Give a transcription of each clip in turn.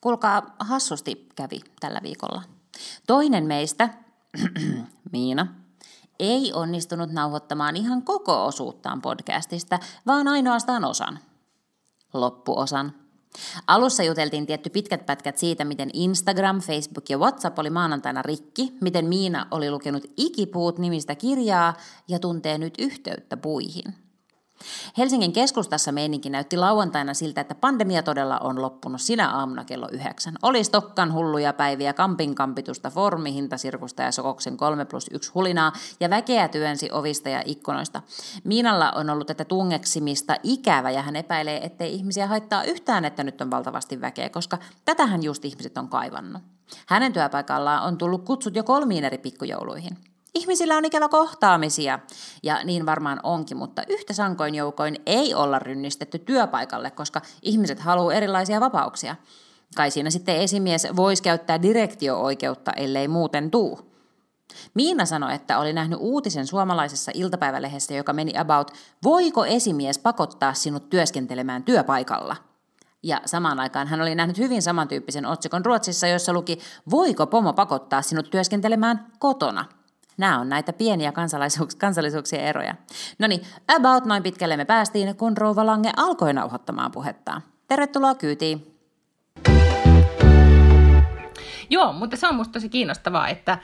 Kuulkaa, hassusti kävi tällä viikolla. Toinen meistä, Miina, ei onnistunut nauhoittamaan ihan koko osuuttaan podcastista, vaan ainoastaan osan. Loppuosan. Alussa juteltiin tietty pitkät pätkät siitä, miten Instagram, Facebook ja WhatsApp oli maanantaina rikki, miten Miina oli lukenut Ikipuut nimistä kirjaa ja tuntee nyt yhteyttä puihin – Helsingin keskustassa meininki näytti lauantaina siltä, että pandemia todella on loppunut sinä aamuna kello yhdeksän. Oli Stokkan hulluja päiviä, kampin kampitusta, formihintasirkusta ja Sokoksen 3 plus 1 hulinaa ja väkeä työnsi ovista ja ikkunoista. Miinalla on ollut tätä tungeksimista ikävä ja hän epäilee, ettei ihmisiä haittaa yhtään, että nyt on valtavasti väkeä, koska tätähän just ihmiset on kaivannut. Hänen työpaikallaan on tullut kutsut jo kolmiin eri pikkujouluihin. Ihmisillä on ikävä kohtaamisia, ja niin varmaan onkin, mutta yhtä sankoin joukoin ei olla rynnistetty työpaikalle, koska ihmiset haluaa erilaisia vapauksia. Kai siinä sitten esimies voisi käyttää direktio-oikeutta, ellei muuten tuu. Miina sanoi, että oli nähnyt uutisen suomalaisessa iltapäivälehdessä, joka meni about, voiko esimies pakottaa sinut työskentelemään työpaikalla? Ja samaan aikaan hän oli nähnyt hyvin samantyyppisen otsikon Ruotsissa, jossa luki, voiko pomo pakottaa sinut työskentelemään kotona – Nämä on näitä pieniä kansallisuuks- kansallisuuksien eroja. No niin, about noin pitkälle me päästiin, kun Rouva Lange alkoi nauhoittamaan puhettaan. Tervetuloa kyytiin. Joo, mutta se on musta tosi kiinnostavaa, että,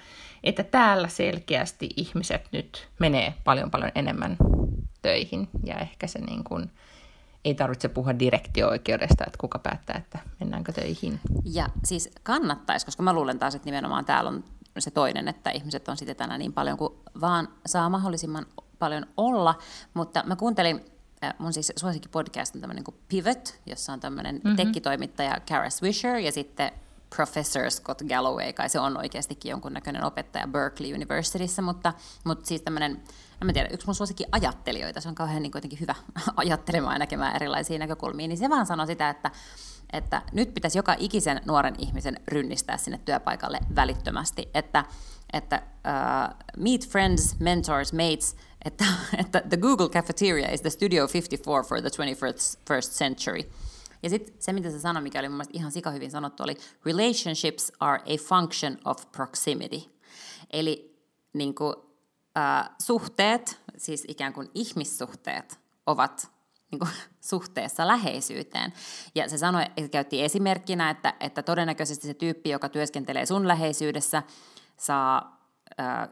että täällä selkeästi ihmiset nyt menee paljon paljon enemmän töihin ja ehkä se niin kuin, ei tarvitse puhua direktio-oikeudesta, että kuka päättää, että mennäänkö töihin. Ja siis kannattaisi, koska mä luulen taas, että nimenomaan täällä on se toinen, että ihmiset on sitten tänä niin paljon kuin vaan saa mahdollisimman paljon olla, mutta mä kuuntelin äh, mun siis podcast on tämmöinen kuin Pivot, jossa on tämmöinen mm-hmm. tekkitoimittaja Kara Swisher ja sitten Professor Scott Galloway, kai se on oikeastikin jonkunnäköinen opettaja Berkeley Universityssä, mutta, mutta siis tämmöinen, en mä tiedä, yksi mun suosikin ajattelijoita, se on kauhean niin kuitenkin hyvä ajattelemaan ja näkemään erilaisia näkökulmia, niin se vaan sanoi sitä, että että nyt pitäisi joka ikisen nuoren ihmisen rynnistää sinne työpaikalle välittömästi, että, että uh, meet friends, mentors, mates, että, että the Google cafeteria is the Studio 54 for the 21st century. Ja sitten se, mitä se sanoi, mikä oli mun ihan sika hyvin sanottu, oli relationships are a function of proximity. Eli niin kuin, uh, suhteet, siis ikään kuin ihmissuhteet, ovat niin kuin, suhteessa läheisyyteen. Ja se sanoi, että käytti esimerkkinä, että, että todennäköisesti se tyyppi, joka työskentelee sun läheisyydessä, saa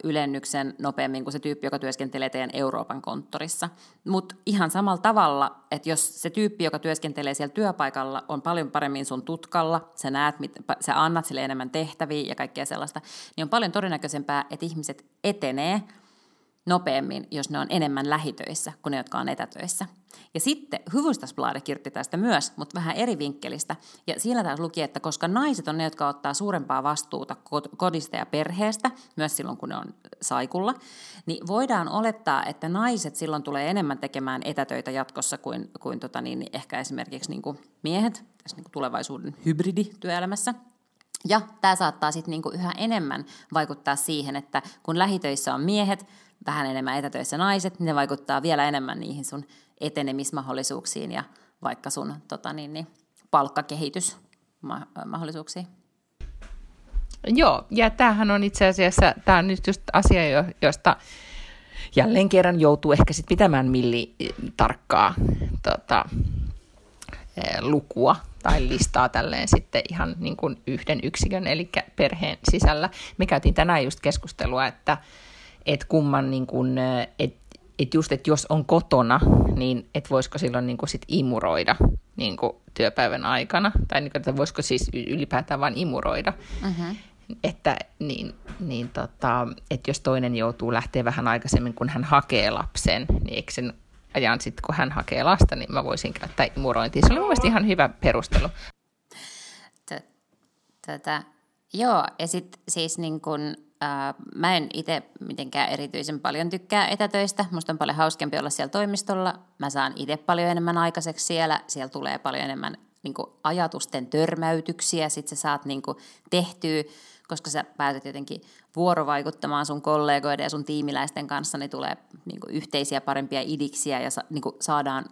ylennyksen nopeammin kuin se tyyppi, joka työskentelee teidän Euroopan konttorissa. Mutta ihan samalla tavalla, että jos se tyyppi, joka työskentelee siellä työpaikalla, on paljon paremmin sun tutkalla, sä näet, sä annat sille enemmän tehtäviä ja kaikkea sellaista, niin on paljon todennäköisempää, että ihmiset etenee – nopeammin, jos ne on enemmän lähitöissä kuin ne, jotka on etätöissä. Ja sitten Hyvystasblade kirjoitti tästä myös, mutta vähän eri vinkkelistä. Ja siellä taas luki, että koska naiset on ne, jotka ottaa suurempaa vastuuta kodista ja perheestä, myös silloin kun ne on saikulla, niin voidaan olettaa, että naiset silloin tulee enemmän tekemään etätöitä jatkossa kuin, kuin tota niin, niin ehkä esimerkiksi niin kuin miehet tässä niin kuin tulevaisuuden hybridityöelämässä. Ja tämä saattaa sitten niinku yhä enemmän vaikuttaa siihen, että kun lähitöissä on miehet, vähän enemmän etätöissä naiset, niin ne vaikuttaa vielä enemmän niihin sun etenemismahdollisuuksiin ja vaikka sun tota niin, niin, palkkakehitysmahdollisuuksiin. Joo, ja tämähän on itse asiassa, tämä on nyt just asia, josta jälleen kerran joutuu ehkä sitten pitämään milli tarkkaa tota, eh, lukua tai listaa tälleen sitten ihan niin kuin yhden yksikön, eli perheen sisällä. Me käytiin tänään just keskustelua, että että kumman, niin kuin, että et just, että jos on kotona, niin et voisiko silloin niin kuin sit imuroida niin kuin työpäivän aikana, tai niin kuin, että voisiko siis ylipäätään vain imuroida. Uh-huh. Että, niin, niin tota, että jos toinen joutuu lähteä vähän aikaisemmin, kun hän hakee lapsen, niin eikö sen ajan sitten, kun hän hakee lasta, niin mä voisin käyttää imurointia. Se oli mun mielestä ihan hyvä perustelu Tätä, joo, ja sitten siis niin kun, äh, mä en itse mitenkään erityisen paljon tykkää etätöistä. Musta on paljon hauskempi olla siellä toimistolla. Mä saan itse paljon enemmän aikaiseksi siellä. Siellä tulee paljon enemmän niin ajatusten törmäytyksiä. Sitten sä saat niin tehtyä koska sä pääset jotenkin vuorovaikuttamaan sun kollegoiden ja sun tiimiläisten kanssa, niin tulee niin kuin yhteisiä parempia idiksiä ja sa, niin kuin saadaan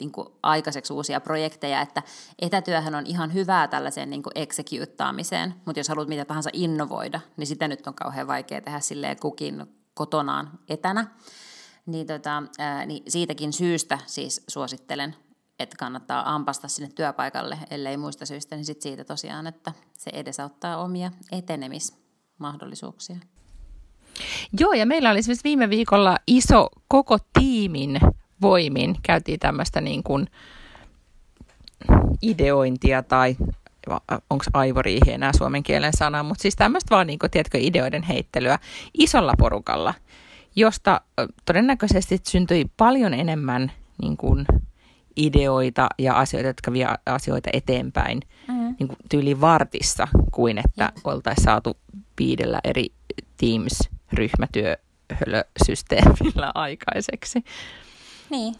niin kuin aikaiseksi uusia projekteja, että etätyöhän on ihan hyvää tällaiseen niin executaamiseen, mutta jos haluat mitä tahansa innovoida, niin sitä nyt on kauhean vaikea tehdä silleen kukin kotonaan etänä. Niin, tota, niin siitäkin syystä siis suosittelen että kannattaa ampasta sinne työpaikalle, ellei muista syistä, niin sit siitä tosiaan, että se edesauttaa omia etenemismahdollisuuksia. Joo, ja meillä oli esimerkiksi viime viikolla iso koko tiimin voimin. Käytiin tämmöistä niin kuin ideointia tai onko aivoriihi enää suomen kielen sana, mutta siis tämmöistä vaan niin kuin, tiedätkö, ideoiden heittelyä isolla porukalla, josta todennäköisesti syntyi paljon enemmän niin kuin ideoita ja asioita, jotka vie asioita eteenpäin mm. niin kuin tyyli vartissa, kuin että Jep. oltaisiin saatu viidellä eri Teams-ryhmätyöhölösysteemillä aikaiseksi. Niin,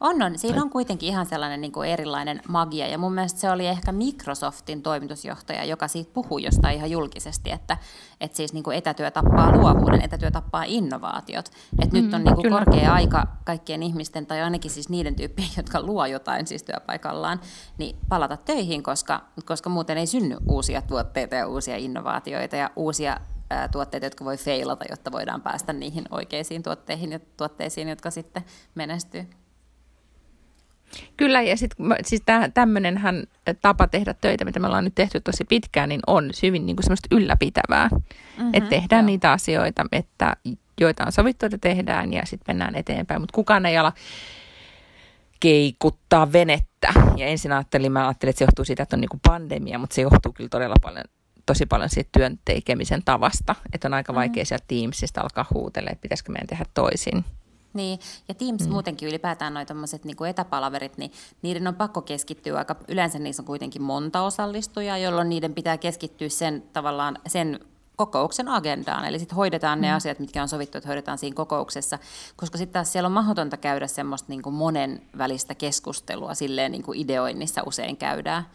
on, on. Siinä on kuitenkin ihan sellainen niin kuin erilainen magia, ja mun mielestä se oli ehkä Microsoftin toimitusjohtaja, joka siitä puhui jostain ihan julkisesti, että, että siis niin kuin etätyö tappaa luovuuden, etätyö tappaa innovaatiot. Että mm, nyt on niin kuin korkea aika kaikkien ihmisten, tai ainakin siis niiden tyyppien, jotka luo jotain siis työpaikallaan, niin palata töihin, koska, koska muuten ei synny uusia tuotteita ja uusia innovaatioita ja uusia tuotteita, jotka voi feilata, jotta voidaan päästä niihin oikeisiin tuotteihin ja tuotteisiin, jotka sitten menestyy. Kyllä, ja sitten siis tämmöinenhän tapa tehdä töitä, mitä me ollaan nyt tehty tosi pitkään, niin on hyvin niin kuin semmoista ylläpitävää. Mm-hmm, että tehdään joo. niitä asioita, että, joita on sovittu, että tehdään, ja sitten mennään eteenpäin. Mutta kukaan ei ala keikuttaa venettä. Ja ensin ajattelin, mä ajattelin, että se johtuu siitä, että on niin kuin pandemia, mutta se johtuu kyllä todella paljon tosi paljon siitä työn tekemisen tavasta, että on aika mm-hmm. vaikea sieltä Teamsista alkaa huutella, että pitäisikö meidän tehdä toisin. Niin, ja Teams mm. muutenkin ylipäätään noin tämmöiset niin etäpalaverit, niin niiden on pakko keskittyä aika, yleensä niissä on kuitenkin monta osallistujaa, jolloin niiden pitää keskittyä sen tavallaan sen kokouksen agendaan. Eli sitten hoidetaan ne mm. asiat, mitkä on sovittu, että hoidetaan siinä kokouksessa, koska sitten taas siellä on mahdotonta käydä semmoista niin monen välistä keskustelua, silleen niin kuin ideoinnissa usein käydään.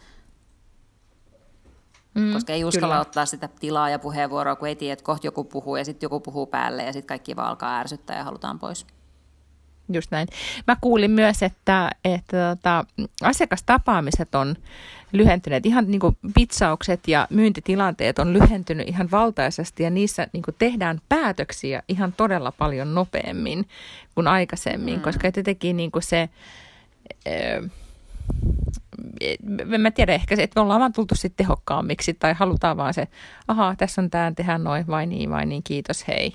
Mm, koska ei uskalla kyllä. ottaa sitä tilaa ja puheenvuoroa, kun ei tiedä, että kohta joku puhuu ja sitten joku puhuu päälle ja sitten kaikki vaan alkaa ärsyttää ja halutaan pois. Just näin. Mä kuulin myös, että, että tota, asiakastapaamiset on lyhentyneet. Ihan niin kuin pitsaukset ja myyntitilanteet on lyhentynyt ihan valtaisesti ja niissä niin kuin tehdään päätöksiä ihan todella paljon nopeammin kuin aikaisemmin, mm. koska tietenkin niin kuin se... Öö, mä tiedän ehkä se, että me ollaan vaan tultu sitten tehokkaammiksi tai halutaan vaan se, ahaa, tässä on tämä, tehdään noin, vai niin, vai niin, kiitos, hei.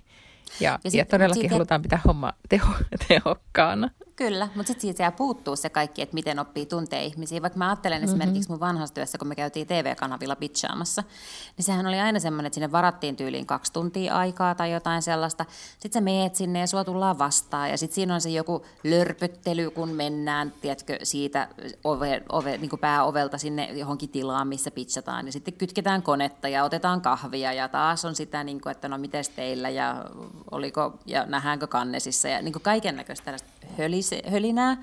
Ja, ja, sit, ja todellakin sit, halutaan pitää homma teho, tehokkaana. Kyllä, mutta sitten siitä puuttuu se kaikki, että miten oppii tuntee ihmisiä. Vaikka mä ajattelen mm-hmm. esimerkiksi mun vanhassa työssä, kun me käytiin TV-kanavilla pitchaamassa, niin sehän oli aina semmoinen, että sinne varattiin tyyliin kaksi tuntia aikaa tai jotain sellaista. Sitten sä meet sinne ja sua tullaan vastaan ja sitten siinä on se joku lörpöttely, kun mennään, tiedätkö, siitä ove, ove, niin kuin pääovelta sinne johonkin tilaan, missä pitchataan. Ja sitten kytketään konetta ja otetaan kahvia ja taas on sitä, niin kuin, että no miten teillä ja oliko ja nähdäänkö kannesissa ja niin kaiken näköistä tällaista hölise, hölinää.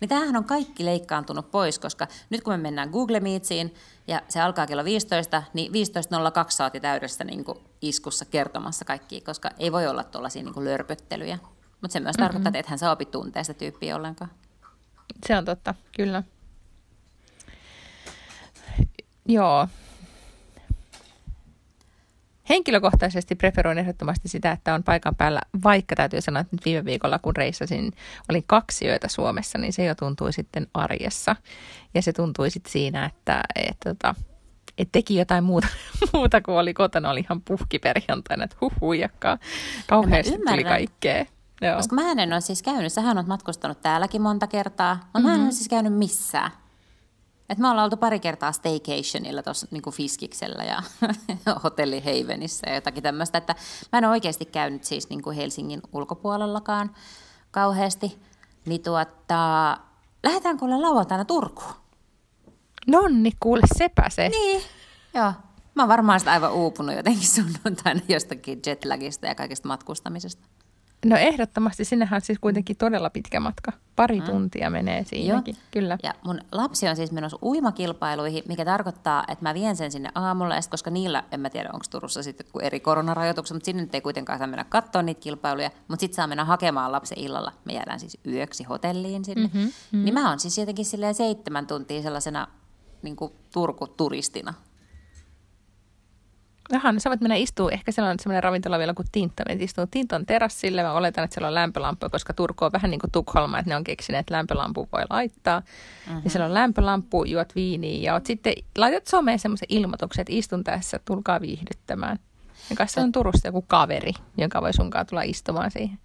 Niin tämähän on kaikki leikkaantunut pois, koska nyt kun me mennään Google Meetsiin ja se alkaa kello 15, niin 15.02 saat jo täydessä niin kuin iskussa kertomassa kaikki, koska ei voi olla tuollaisia niin lörpöttelyjä. Mutta se myös mm-hmm. tarkoittaa, että ethän sä opit tuntee sitä tyyppiä ollenkaan. Se on totta, kyllä. Joo, Henkilökohtaisesti preferoin ehdottomasti sitä, että on paikan päällä, vaikka täytyy sanoa, että nyt viime viikolla kun reissasin, olin kaksi yötä Suomessa, niin se jo tuntui sitten arjessa. Ja se tuntui sitten siinä, että, että, että, että että teki jotain muuta, muuta kuin oli kotona, oli ihan puhki perjantaina, että huh huijakkaa, kauheasti tuli kaikkea. Joo. Koska mä en ole siis käynyt, sähän oot matkustanut täälläkin monta kertaa, mutta mm-hmm. mä en ole siis käynyt missään. Et me ollaan oltu pari kertaa staycationilla tuossa niin Fiskiksellä ja hotelli Havenissä ja jotakin tämmöistä, että mä en ole oikeasti käynyt siis niin kuin Helsingin ulkopuolellakaan kauheasti. Niin tuota, lähdetäänkö olla lauantaina Turkuun? Nonni, kuule sepä se. Niin, Joo. Mä oon varmaan sitä aivan uupunut jotenkin sunnuntaina jostakin jetlagista ja kaikesta matkustamisesta. No ehdottomasti, sinnehän on siis kuitenkin todella pitkä matka. Pari mm. tuntia menee siinäkin, Joo. kyllä. Ja mun lapsi on siis menossa uimakilpailuihin, mikä tarkoittaa, että mä vien sen sinne aamulla, ja koska niillä, en mä tiedä onko Turussa sitten eri koronarajoitukset, mutta sinne nyt ei kuitenkaan saa mennä katsoa niitä kilpailuja, mutta sitten saa mennä hakemaan lapsen illalla. Me jäädään siis yöksi hotelliin sinne. Mm-hmm, mm-hmm. Niin mä oon siis jotenkin silleen seitsemän tuntia sellaisena niin Turku-turistina Jaha, no sä voit mennä istua, ehkä siellä on semmoinen ravintola vielä kuin Tinta. Me istuu Tinton terassille, mä oletan, että siellä on lämpölamppu, koska Turku on vähän niin kuin Tukholma, että ne on keksineet, että lämpölampu voi laittaa. Mm-hmm. Ja siellä on lämpölamppu, juot viiniä ja oot sitten, laitat someen semmoisen ilmoituksen, että istun tässä, tulkaa viihdyttämään. Ja kai se on Turusta joku kaveri, jonka voi sunkaan tulla istumaan siihen.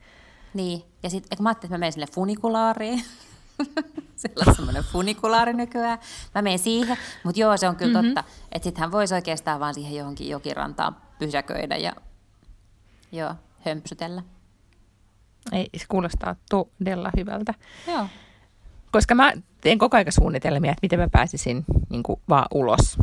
Niin, ja sitten mä ajattelin, että mä menen sille funikulaariin. Sillä on semmoinen funikulaari nykyään. Mä menen siihen, mutta joo, se on kyllä mm-hmm. totta, että sitten hän voisi oikeastaan vaan siihen johonkin jokirantaan pysäköidä ja joo, hömpsytellä. Ei, se kuulostaa todella hyvältä. Joo. Koska mä teen koko ajan suunnitelmia, että miten mä pääsisin niin kuin, vaan ulos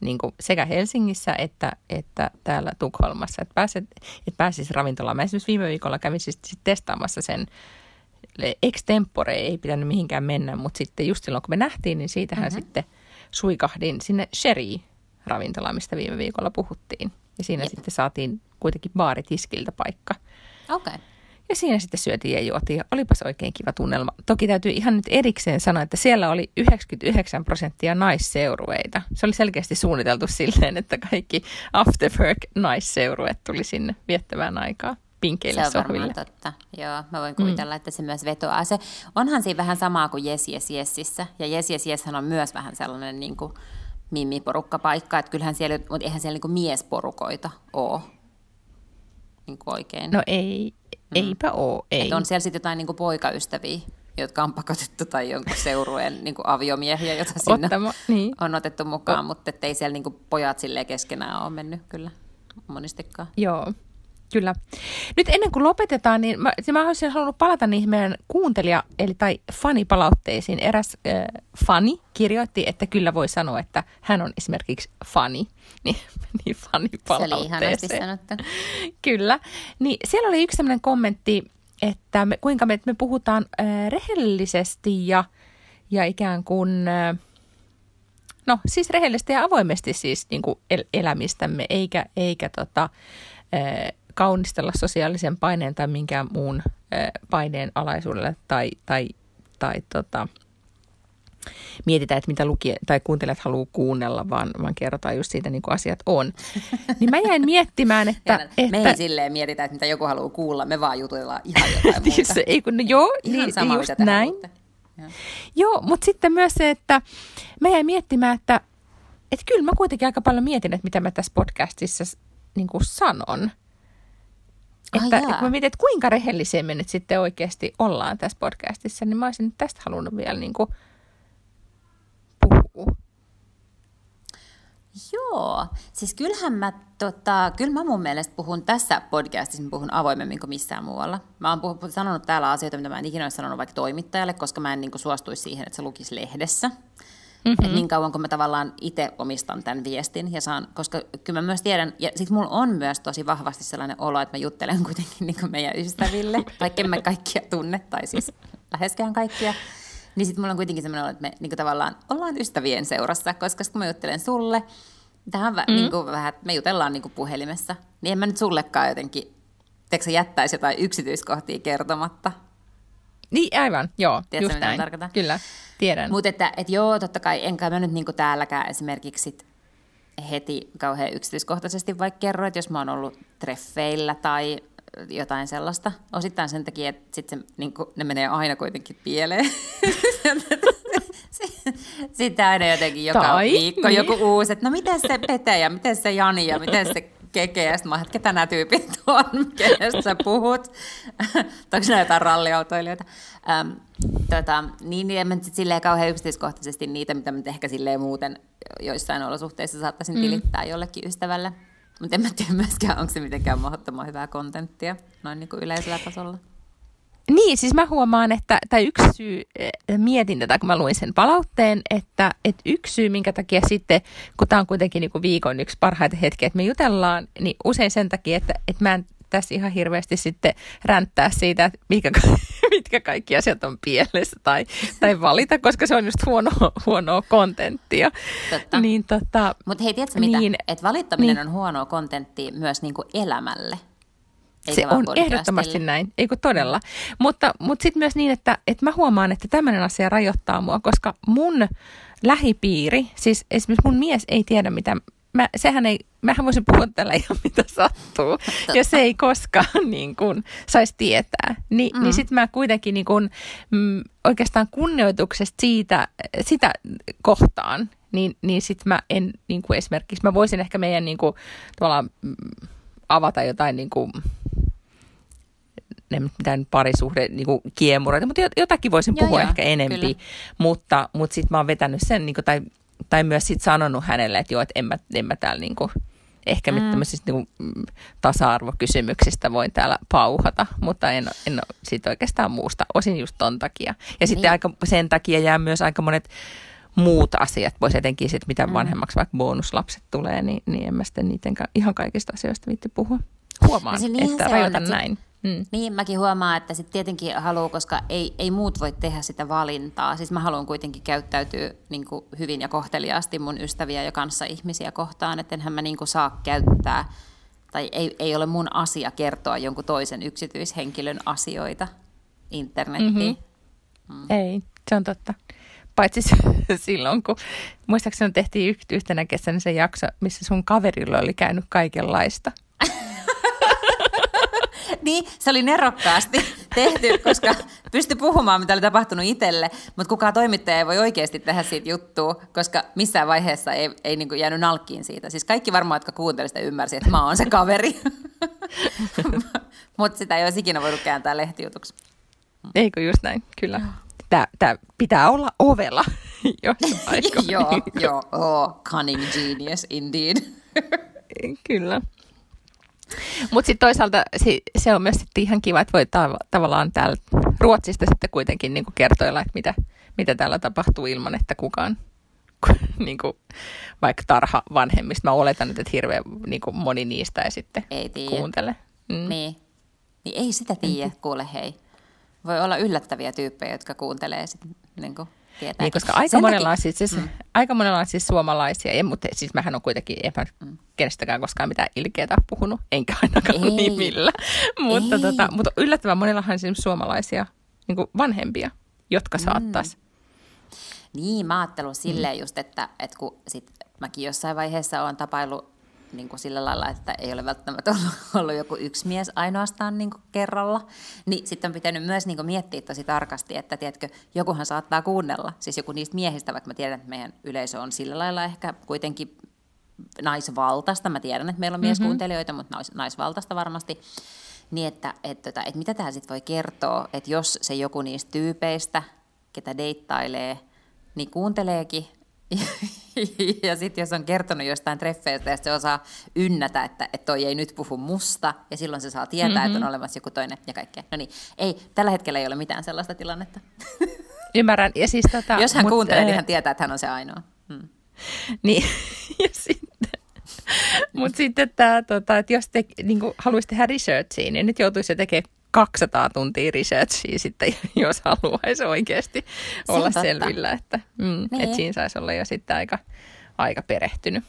niin kuin sekä Helsingissä että, että täällä Tukholmassa, että, pääset, että pääsisi ravintolaan. Mä esimerkiksi viime viikolla kävin siis testaamassa sen extempore ei pitänyt mihinkään mennä, mutta sitten just silloin kun me nähtiin, niin siitähän mm-hmm. sitten suikahdin sinne Sherry-ravintolaan, mistä viime viikolla puhuttiin. Ja siinä Jep. sitten saatiin kuitenkin baaritiskiltä paikka. Okei. Okay. Ja siinä sitten syötiin ja juotiin ja olipas oikein kiva tunnelma. Toki täytyy ihan nyt erikseen sanoa, että siellä oli 99 prosenttia naisseurueita. Se oli selkeästi suunniteltu silleen, että kaikki afterwork naisseurueet tuli sinne viettämään aikaa pinkeille Se on sohville. varmaan totta. Joo, mä voin kuvitella, mm. että se myös vetoaa. Se, onhan siinä vähän samaa kuin Yes Yes Yesissä. Ja Yes Yes Yes on myös vähän sellainen niin kuin mimmiporukkapaikka, että kyllähän siellä, mutta eihän siellä niin kuin miesporukoita ole niin kuin oikein. No ei, mm. eipä ole, ei. Et on siellä sitten jotain niin kuin poikaystäviä, jotka on pakotettu tai jonkun seurueen niin kuin aviomiehiä, joita sinne Ottama, niin. on otettu mukaan, o- mutta ei siellä niin kuin pojat keskenään ole mennyt kyllä monistikaan. Joo, Kyllä. Nyt ennen kuin lopetetaan, niin mä, mä olisin halunnut palata niihin meidän kuuntelija- eli tai fanipalautteisiin. Eräs äh, fani kirjoitti, että kyllä voi sanoa, että hän on esimerkiksi fani. Niin, niin fanipalautteeseen. Se oli sanottu. kyllä. Niin siellä oli yksi sellainen kommentti, että me, kuinka me, me puhutaan äh, rehellisesti ja, ja ikään kuin... Äh, no siis rehellisesti ja avoimesti siis niin kuin el- elämistämme, eikä, eikä tota, äh, kaunistella sosiaalisen paineen tai minkään muun paineen alaisuudelle tai, tai, tai tota, mietitään, että mitä lukija tai kuuntelijat haluaa kuunnella, vaan, vaan kerrotaan just siitä, niin kuin asiat on. Niin mä jäin miettimään, että... että me ei silleen mietitä, että mitä joku haluaa kuulla, me vaan jutellaan ihan jotain muuta. ei, kun, no, joo, ihan niin, sama, just näin. Joo, mutta sitten myös se, että mä jäin miettimään, että, että kyllä mä kuitenkin aika paljon mietin, että mitä mä tässä podcastissa niin kuin sanon. Että, että mä mietin, että kuinka rehellisiä me nyt sitten oikeasti ollaan tässä podcastissa, niin mä olisin tästä halunnut vielä niin kuin puhua. Joo, siis kyllähän mä, tota, kyllä mä mun mielestä puhun tässä podcastissa, mä puhun avoimemmin kuin missään muualla. Mä oon puhun, sanonut täällä asioita, mitä mä en ikinä olisi sanonut vaikka toimittajalle, koska mä en niin kuin, suostuisi siihen, että se lukisi lehdessä. Mm-hmm. Et niin kauan kun mä tavallaan itse omistan tämän viestin ja saan, koska kyllä mä myös tiedän, ja sitten mulla on myös tosi vahvasti sellainen olo, että mä juttelen kuitenkin niin kuin meidän ystäville, vaikka mä kaikkia tunne, tai siis läheskään kaikkia, niin sitten mulla on kuitenkin sellainen olo, että me niin kuin tavallaan ollaan ystävien seurassa, koska kun mä juttelen sulle, tähän mm. niin kuin vähän, me jutellaan niin kuin puhelimessa, niin en mä nyt sullekaan jotenkin, teekö jättäisi jotain yksityiskohtia kertomatta, niin, aivan, joo, Tiedätkö, just näin. Tarkoitan? Kyllä, tiedän. Mutta että et joo, totta kai, enkä mä nyt niinku täälläkään esimerkiksi sit heti kauhean yksityiskohtaisesti vaikka kerro, että jos mä oon ollut treffeillä tai jotain sellaista. Osittain sen takia, että sit se, niin kuin, ne menee aina kuitenkin pieleen. Sitten aina jotenkin joka tai, viikko niin. joku uusi, että no miten se Pete ja miten se Jani ja miten se keke, ja sitten mä että ketä nämä tyypit on, kenestä sä puhut, onko nämä jotain ralliautoilijoita. Ähm, tota, niin, niin en mä sitten silleen kauhean yksityiskohtaisesti niitä, mitä mä ehkä silleen muuten joissain olosuhteissa saattaisin mm. tilittää jollekin ystävälle. Mutta en mä tiedä myöskään, onko se mitenkään mahdottoman hyvää kontenttia noin niin kuin yleisellä tasolla. Niin, siis mä huomaan, että tai yksi syy, eh, mietin tätä, kun mä luin sen palautteen, että, että yksi syy, minkä takia sitten, kun tämä on kuitenkin niin kuin viikon yksi parhaita hetkiä, että me jutellaan, niin usein sen takia, että, että mä en tässä ihan hirveästi sitten ränttää siitä, että mitkä, mitkä kaikki asiat on pielessä tai, tai valita, koska se on just huono, huonoa kontenttia. Totta. Niin, tota, Mutta hei, tiedätkö mitä? Niin, että valittaminen niin. on huonoa kontenttia myös niinku elämälle. Se on ehdottomasti näin, eikö todella. Mutta, mutta sitten myös niin, että, että mä huomaan, että tämmöinen asia rajoittaa mua, koska mun lähipiiri, siis esimerkiksi mun mies ei tiedä, mitä mä, sehän ei, mähän voisin puhua tällä ihan mitä sattuu, Totta. ja se ei koskaan niin kuin, saisi tietää. Ni, mm. Niin sitten mä kuitenkin niin kuin, mm, oikeastaan kunnioituksesta siitä, sitä kohtaan, niin, niin sitten mä en niin kuin esimerkiksi, mä voisin ehkä meidän niin kuin, mm, avata jotain niin kuin, mitään parisuhde niin kuin kiemuroita, mutta jotakin voisin puhua joo, ehkä enempi. Kyllä. Mutta, mutta sitten mä oon vetänyt sen, niin kuin, tai, tai myös sitten sanonut hänelle, että joo, että en mä, en mä täällä niin kuin, ehkä mm. tämmöisistä niin kuin, tasa-arvokysymyksistä voin täällä pauhata, mutta en, en ole siitä oikeastaan muusta, osin just ton takia. Ja sitten niin. aika, sen takia jää myös aika monet muut asiat, voisi etenkin sitten mitä mm. vanhemmaksi vaikka bonuslapset tulee, niin, niin en mä sitten niiden ihan kaikista asioista viitti puhua. Huomaan, että rajoitan näin. Mm. Niin, mäkin huomaan, että sitten tietenkin haluaa, koska ei, ei muut voi tehdä sitä valintaa. Siis mä haluan kuitenkin käyttäytyä niin kuin hyvin ja kohteliaasti mun ystäviä ja kanssa ihmisiä kohtaan, että enhän mä niin kuin saa käyttää, tai ei, ei ole mun asia kertoa jonkun toisen yksityishenkilön asioita internettiin. Mm-hmm. Mm. Ei, se on totta. Paitsi silloin, kun muistaakseni tehtiin yhtenä kesänä se jakso, missä sun kaverilla oli käynyt kaikenlaista. niin, se oli nerokkaasti tehty, koska pystyi puhumaan, mitä oli tapahtunut itselle, mutta kukaan toimittaja ei voi oikeasti tehdä siitä juttua, koska missään vaiheessa ei, ei niin kuin jäänyt nalkkiin siitä. Siis kaikki varmaan, jotka kuuntelivat sitä, ymmärsi, että mä oon se kaveri. mutta sitä ei olisi ikinä voinut kääntää lehtijutuksi. Eikö just näin, kyllä. Tämä, tämä pitää olla ovella, jos Joo, joo, oh, cunning genius indeed. kyllä. Mutta sitten toisaalta se, on myös sitten ihan kiva, että voi tav- tavallaan täällä Ruotsista sitten kuitenkin niin kertoilla, että mitä, mitä täällä tapahtuu ilman, että kukaan niin kuin, vaikka tarha vanhemmista. Mä oletan nyt, että hirveän niin kuin moni niistä ei sitten ei kuuntele. Mm. Niin. niin ei sitä tiedä, kuule hei. Voi olla yllättäviä tyyppejä, jotka kuuntelee sitten niin kuin tietää. Niin, koska aika monella, on siis, siis, mm. aika monella on siis suomalaisia, ja, mutta siis mähän on kuitenkin, en mä mm. kenestäkään koskaan mitään ilkeätä puhunut, enkä ainakaan Ei. nimillä. mutta, Ei. tota, mutta yllättävän monellahan on siis suomalaisia niin vanhempia, jotka mm. saattaisi. Niin, mä ajattelin silleen mm. just, että, että kun sit mäkin jossain vaiheessa olen tapaillut niin kuin sillä lailla, että ei ole välttämättä ollut, ollut joku yksi mies ainoastaan niin kuin kerralla, niin sitten on pitänyt myös niin kuin miettiä tosi tarkasti, että tiedätkö, jokuhan saattaa kuunnella, siis joku niistä miehistä, vaikka mä tiedän, että meidän yleisö on sillä lailla ehkä kuitenkin naisvaltaista, mä tiedän, että meillä on mieskuuntelijoita, mm-hmm. mutta nais, naisvaltaista varmasti, niin että, että, että, että, että mitä tämä sitten voi kertoa, että jos se joku niistä tyypeistä, ketä deittailee, niin kuunteleekin. ja sitten jos on kertonut jostain treffeistä ja se osaa ynnätä, että, että toi ei nyt puhu musta, ja silloin se saa tietää, mm-hmm. että on mm-hmm. olemassa joku toinen ja kaikkea. No niin, ei, tällä hetkellä ei ole mitään sellaista tilannetta. Ymmärrän. Ja siis tota, jos hän mut, kuuntelee, niin hän tietää, että hän on se ainoa. Hmm. Niin, ja sitten mutta sitten tämä, tota, että jos te niin haluaisi tehdä researchia, niin nyt joutuisi tekemään 200 tuntia researchia sitten, jos haluaisi oikeasti olla selvillä, että, mm, niin. että siinä saisi olla jo sitten aika, aika perehtynyt.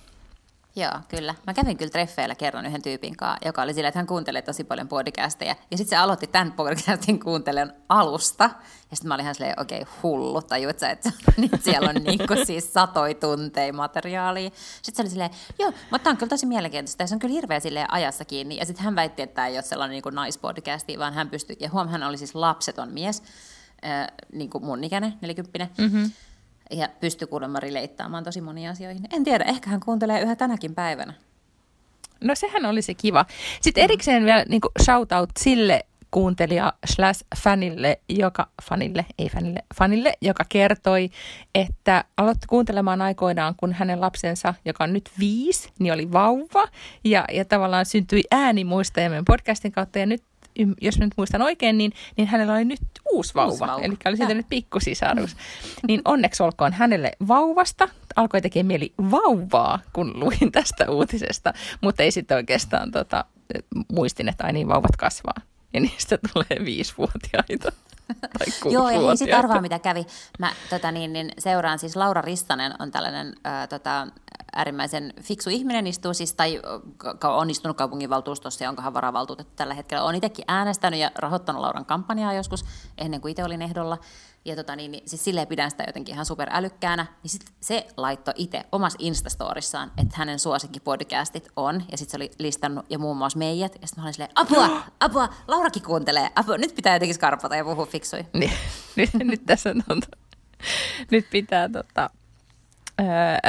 Joo, kyllä. Mä kävin kyllä treffeillä kerran yhden tyypin kanssa, joka oli sillä, että hän kuuntelee tosi paljon podcasteja. Ja sitten se aloitti tämän podcastin kuuntelen alusta. Ja sitten mä olin ihan silleen, okei, okay, hullu, tajuut sä, että nyt siellä on niinku siis satoi tunteja materiaalia. Sitten se oli silleen, joo, mutta tämä on kyllä tosi mielenkiintoista. Se on kyllä hirveä silleen ajassa kiinni. Ja sitten hän väitti, että tämä ei ole sellainen niinku naispodcasti, vaan hän pystyi, ja huom, hän oli siis lapseton mies, äh, niin kuin mun ikäinen, nelikymppinen. Mm-hmm ja pystyi kuulemma rileittaamaan tosi monia asioihin. En tiedä, ehkä hän kuuntelee yhä tänäkin päivänä. No sehän olisi kiva. Sitten erikseen vielä niin shout out sille kuuntelija slash fanille, joka, fanille, ei fanille, fanille, joka kertoi, että aloitti kuuntelemaan aikoinaan, kun hänen lapsensa, joka on nyt viisi, niin oli vauva. Ja, ja tavallaan syntyi ääni meidän podcastin kautta. Ja nyt jos nyt muistan oikein, niin, niin hänellä oli nyt uusi vauva, uusi vauva. eli oli siitä nyt pikkusisarus. niin onneksi olkoon hänelle vauvasta. Alkoi tekemään mieli vauvaa, kun luin tästä uutisesta, mutta ei sitten oikeastaan tota, muistin, että aina niin vauvat kasvaa ja niistä tulee viisivuotiaita. Joo, ja hei, sitten arvaa, mitä kävi. Mä tota, niin, niin, seuraan siis Laura Ristanen on tällainen ää, tota, äärimmäisen fiksu ihminen, istuu siis, tai on istunut kaupunginvaltuustossa ja onkohan varavaltuutettu tällä hetkellä. Olen itsekin äänestänyt ja rahoittanut Lauran kampanjaa joskus, ennen kuin itse olin ehdolla. Ja tota, niin, niin, siis silleen pidän sitä jotenkin ihan superälykkäänä. Niin sit se laittoi itse omassa Instastorissaan, että hänen suosikkipodcastit on. Ja sitten se oli listannut ja muun muassa meidät. Ja sitten mä olin silleen, apua, apua, Laurakin kuuntelee. Apua, nyt pitää jotenkin skarpata ja puhua fiksui. Niin, nyt, nyt tässä on, nyt pitää tota,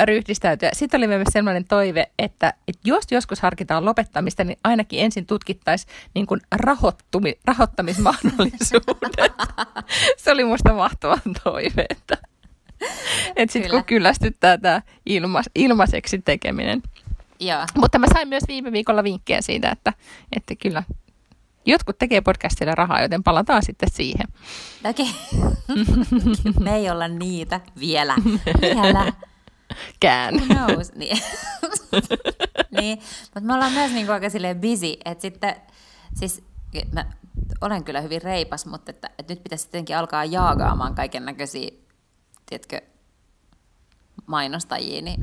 ryhdistäytyä. Sitten oli myös sellainen toive, että, että jos joskus harkitaan lopettamista, niin ainakin ensin tutkittaisiin niin kuin rahoittumi, rahoittamismahdollisuudet. Se oli musta mahtava toive, että, että sitten kun kyllästyttää tämä ilma, ilmaiseksi tekeminen. Joo. Mutta mä sain myös viime viikolla vinkkejä siitä, että, että kyllä jotkut tekee podcastilla rahaa, joten palataan sitten siihen. Okei. Okay. Me ei olla niitä vielä. Vielä kään. Who knows? Niin. niin. Mutta me ollaan myös niin aika silleen busy, että sitten, siis mä olen kyllä hyvin reipas, mutta että, että nyt pitäisi sittenkin alkaa jaagaamaan kaiken näköisiä, tiedätkö, mainostajia, niin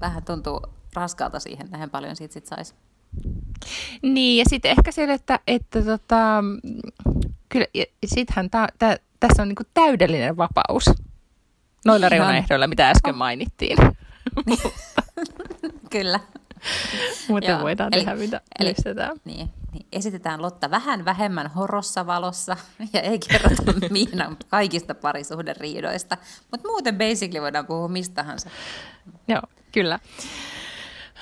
vähän tuntuu raskaalta siihen, näin paljon siitä sitten saisi. Niin, ja sitten ehkä se, että, että tota, kyllä, sittenhän tässä on niinku täydellinen vapaus noilla Ihan. reunaehdoilla, mitä äsken oh. mainittiin. Kyllä. Mutta voidaan eli, tehdä mitä eli, Niin, niin, esitetään Lotta vähän vähemmän horossa valossa ja ei kerrota Miinan kaikista parisuhderiidoista. Mutta muuten basically voidaan puhua mistahansa. Joo, kyllä.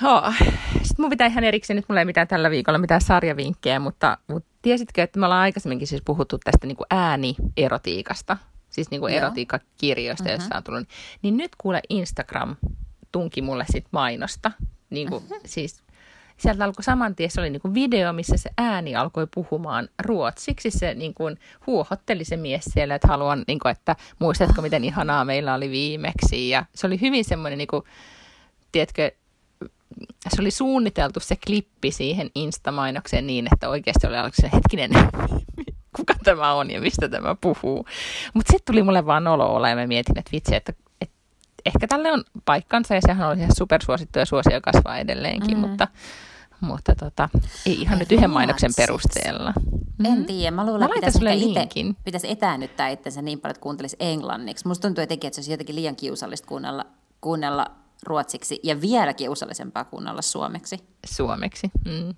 Oh. Sitten mun pitää ihan erikseen, nyt mulla ei mitään tällä viikolla mitään sarjavinkkejä, mutta, mutta tiesitkö, että me ollaan aikaisemminkin siis puhuttu tästä niin kuin äänierotiikasta, siis niin kuin erotiikkakirjoista, joissa on tullut. Niin nyt kuule Instagram tunki mulle sit mainosta. Niin kuin, uh-huh. siis, sieltä alkoi saman tien, se oli niin kuin video, missä se ääni alkoi puhumaan ruotsiksi. Se niin kuin, huohotteli se mies siellä, että haluan, niin kuin, että muistatko miten ihanaa meillä oli viimeksi. Ja se oli hyvin semmoinen, niin kuin, tiedätkö, se oli suunniteltu se klippi siihen Insta-mainokseen niin, että oikeasti oli se hetkinen, kuka tämä on ja mistä tämä puhuu. Mutta sitten tuli mulle vaan olo olla ja mä mietin, että vitsi, että, että ehkä tälle on paikkansa ja sehän oli ihan supersuosittu ja suosio kasvaa edelleenkin, mm. mutta, mutta tota, ei ihan ei nyt yhden mainoksen perusteella. En mm-hmm. tiedä, mä luulen, että pitäisi, ite, pitäisi etäännyttää itsensä niin paljon, että kuuntelisi englanniksi. Musta tuntuu jotenkin, että se olisi jotenkin liian kiusallista kuunnella, kuunnella ruotsiksi ja vielä kiusallisempaa kuunnella suomeksi. Suomeksi, mm.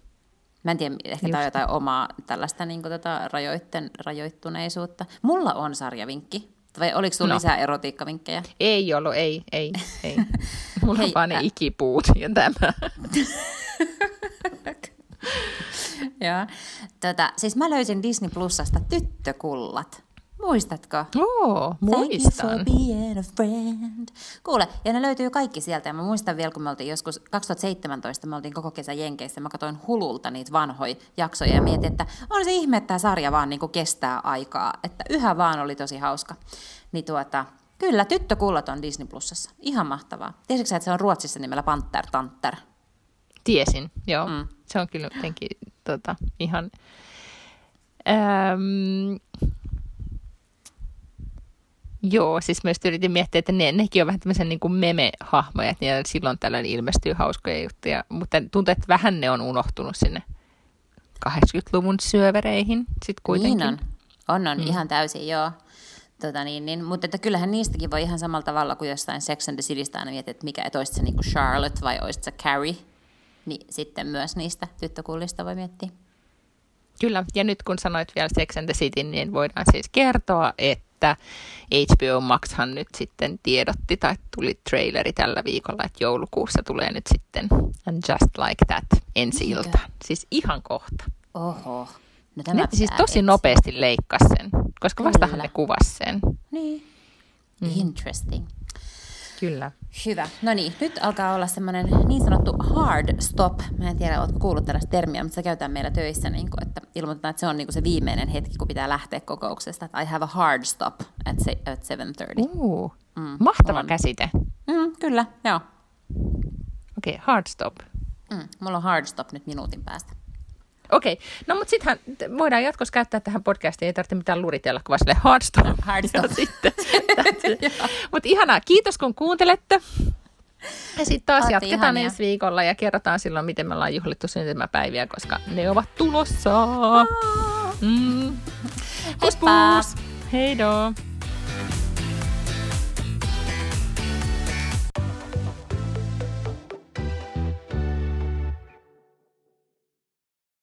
Mä en tiedä, ehkä Just. tämä on jotain omaa tällaista niin kuin, tota, rajoitten, rajoittuneisuutta. Mulla on sarjavinkki. Vai oliko sinulla no. lisää erotiikkavinkkejä? Ei ollut, ei, ei, ei. Mulla Hei, on vaan ne ikipuut ja tämä. Joo. Tota, siis mä löysin Disney Plusasta tyttökullat. Muistatko? Oo, muistan. Kuule, ja ne löytyy kaikki sieltä. Ja mä muistan vielä, kun me oltiin joskus 2017, me oltiin koko kesä Jenkeissä. Mä katsoin hululta niitä vanhoja jaksoja ja mietin, että on se ihme, että tämä sarja vaan niin kestää aikaa. Että yhä vaan oli tosi hauska. Niin tuota, kyllä, tyttökullat on Disney Plusassa. Ihan mahtavaa. Tiesitkö että se on Ruotsissa nimellä Panther Tanter? Tiesin, joo. Mm. Se on kyllä jotenkin tota, ihan... Ähm, Joo, siis myös yritin miettiä, että ne, nekin on vähän tämmöisen niin kuin meme-hahmoja, että silloin tällöin ilmestyy hauskoja juttuja, mutta tuntuu, että vähän ne on unohtunut sinne 80-luvun syövereihin sitten kuitenkin. Niin on, on, on mm. ihan täysin, joo. Tota niin, niin, mutta että kyllähän niistäkin voi ihan samalla tavalla kuin jostain Sex and the Citystä aina miettiä, että mikä, että olisit se niin kuin Charlotte vai olisit se Carrie, niin sitten myös niistä tyttökullista voi miettiä. Kyllä, ja nyt kun sanoit vielä Sex and the City, niin voidaan siis kertoa, että että HBO Maxhan nyt sitten tiedotti tai tuli traileri tällä viikolla, että joulukuussa tulee nyt sitten And Just Like That ensi ilta. Siis ihan kohta. Oho. No tämä Nyt siis tosi nopeasti leikkasi sen, koska Kyllä. vastahan ne kuvasi sen. Niin. Mm. Interesting. Kyllä. Hyvä. No niin, nyt alkaa olla semmoinen niin sanottu hard stop. Mä en tiedä, oletko kuullut tällaista termiä, mutta se käytetään meillä töissä, niin kuin, että ilmoitetaan, että se on niin kuin se viimeinen hetki, kun pitää lähteä kokouksesta. Että I have a hard stop at, se, at 7.30. Uh, mm, mahtava on. käsite. Mm, kyllä, joo. Okei, okay, hard stop. Mm, mulla on hard stop nyt minuutin päästä. Okei, okay. no mutta sittenhän voidaan jatkossa käyttää tähän podcastiin, ei tarvitse mitään luritella, kun vaan hard stop. Hard stop. sitten. mutta ihanaa, kiitos kun kuuntelette. Ja sitten taas Oot jatketaan ihania. ensi viikolla ja kerrotaan silloin, miten me ollaan juhlittu syntymäpäiviä, koska ne ovat tulossa. Mm. Pus. Heidoo.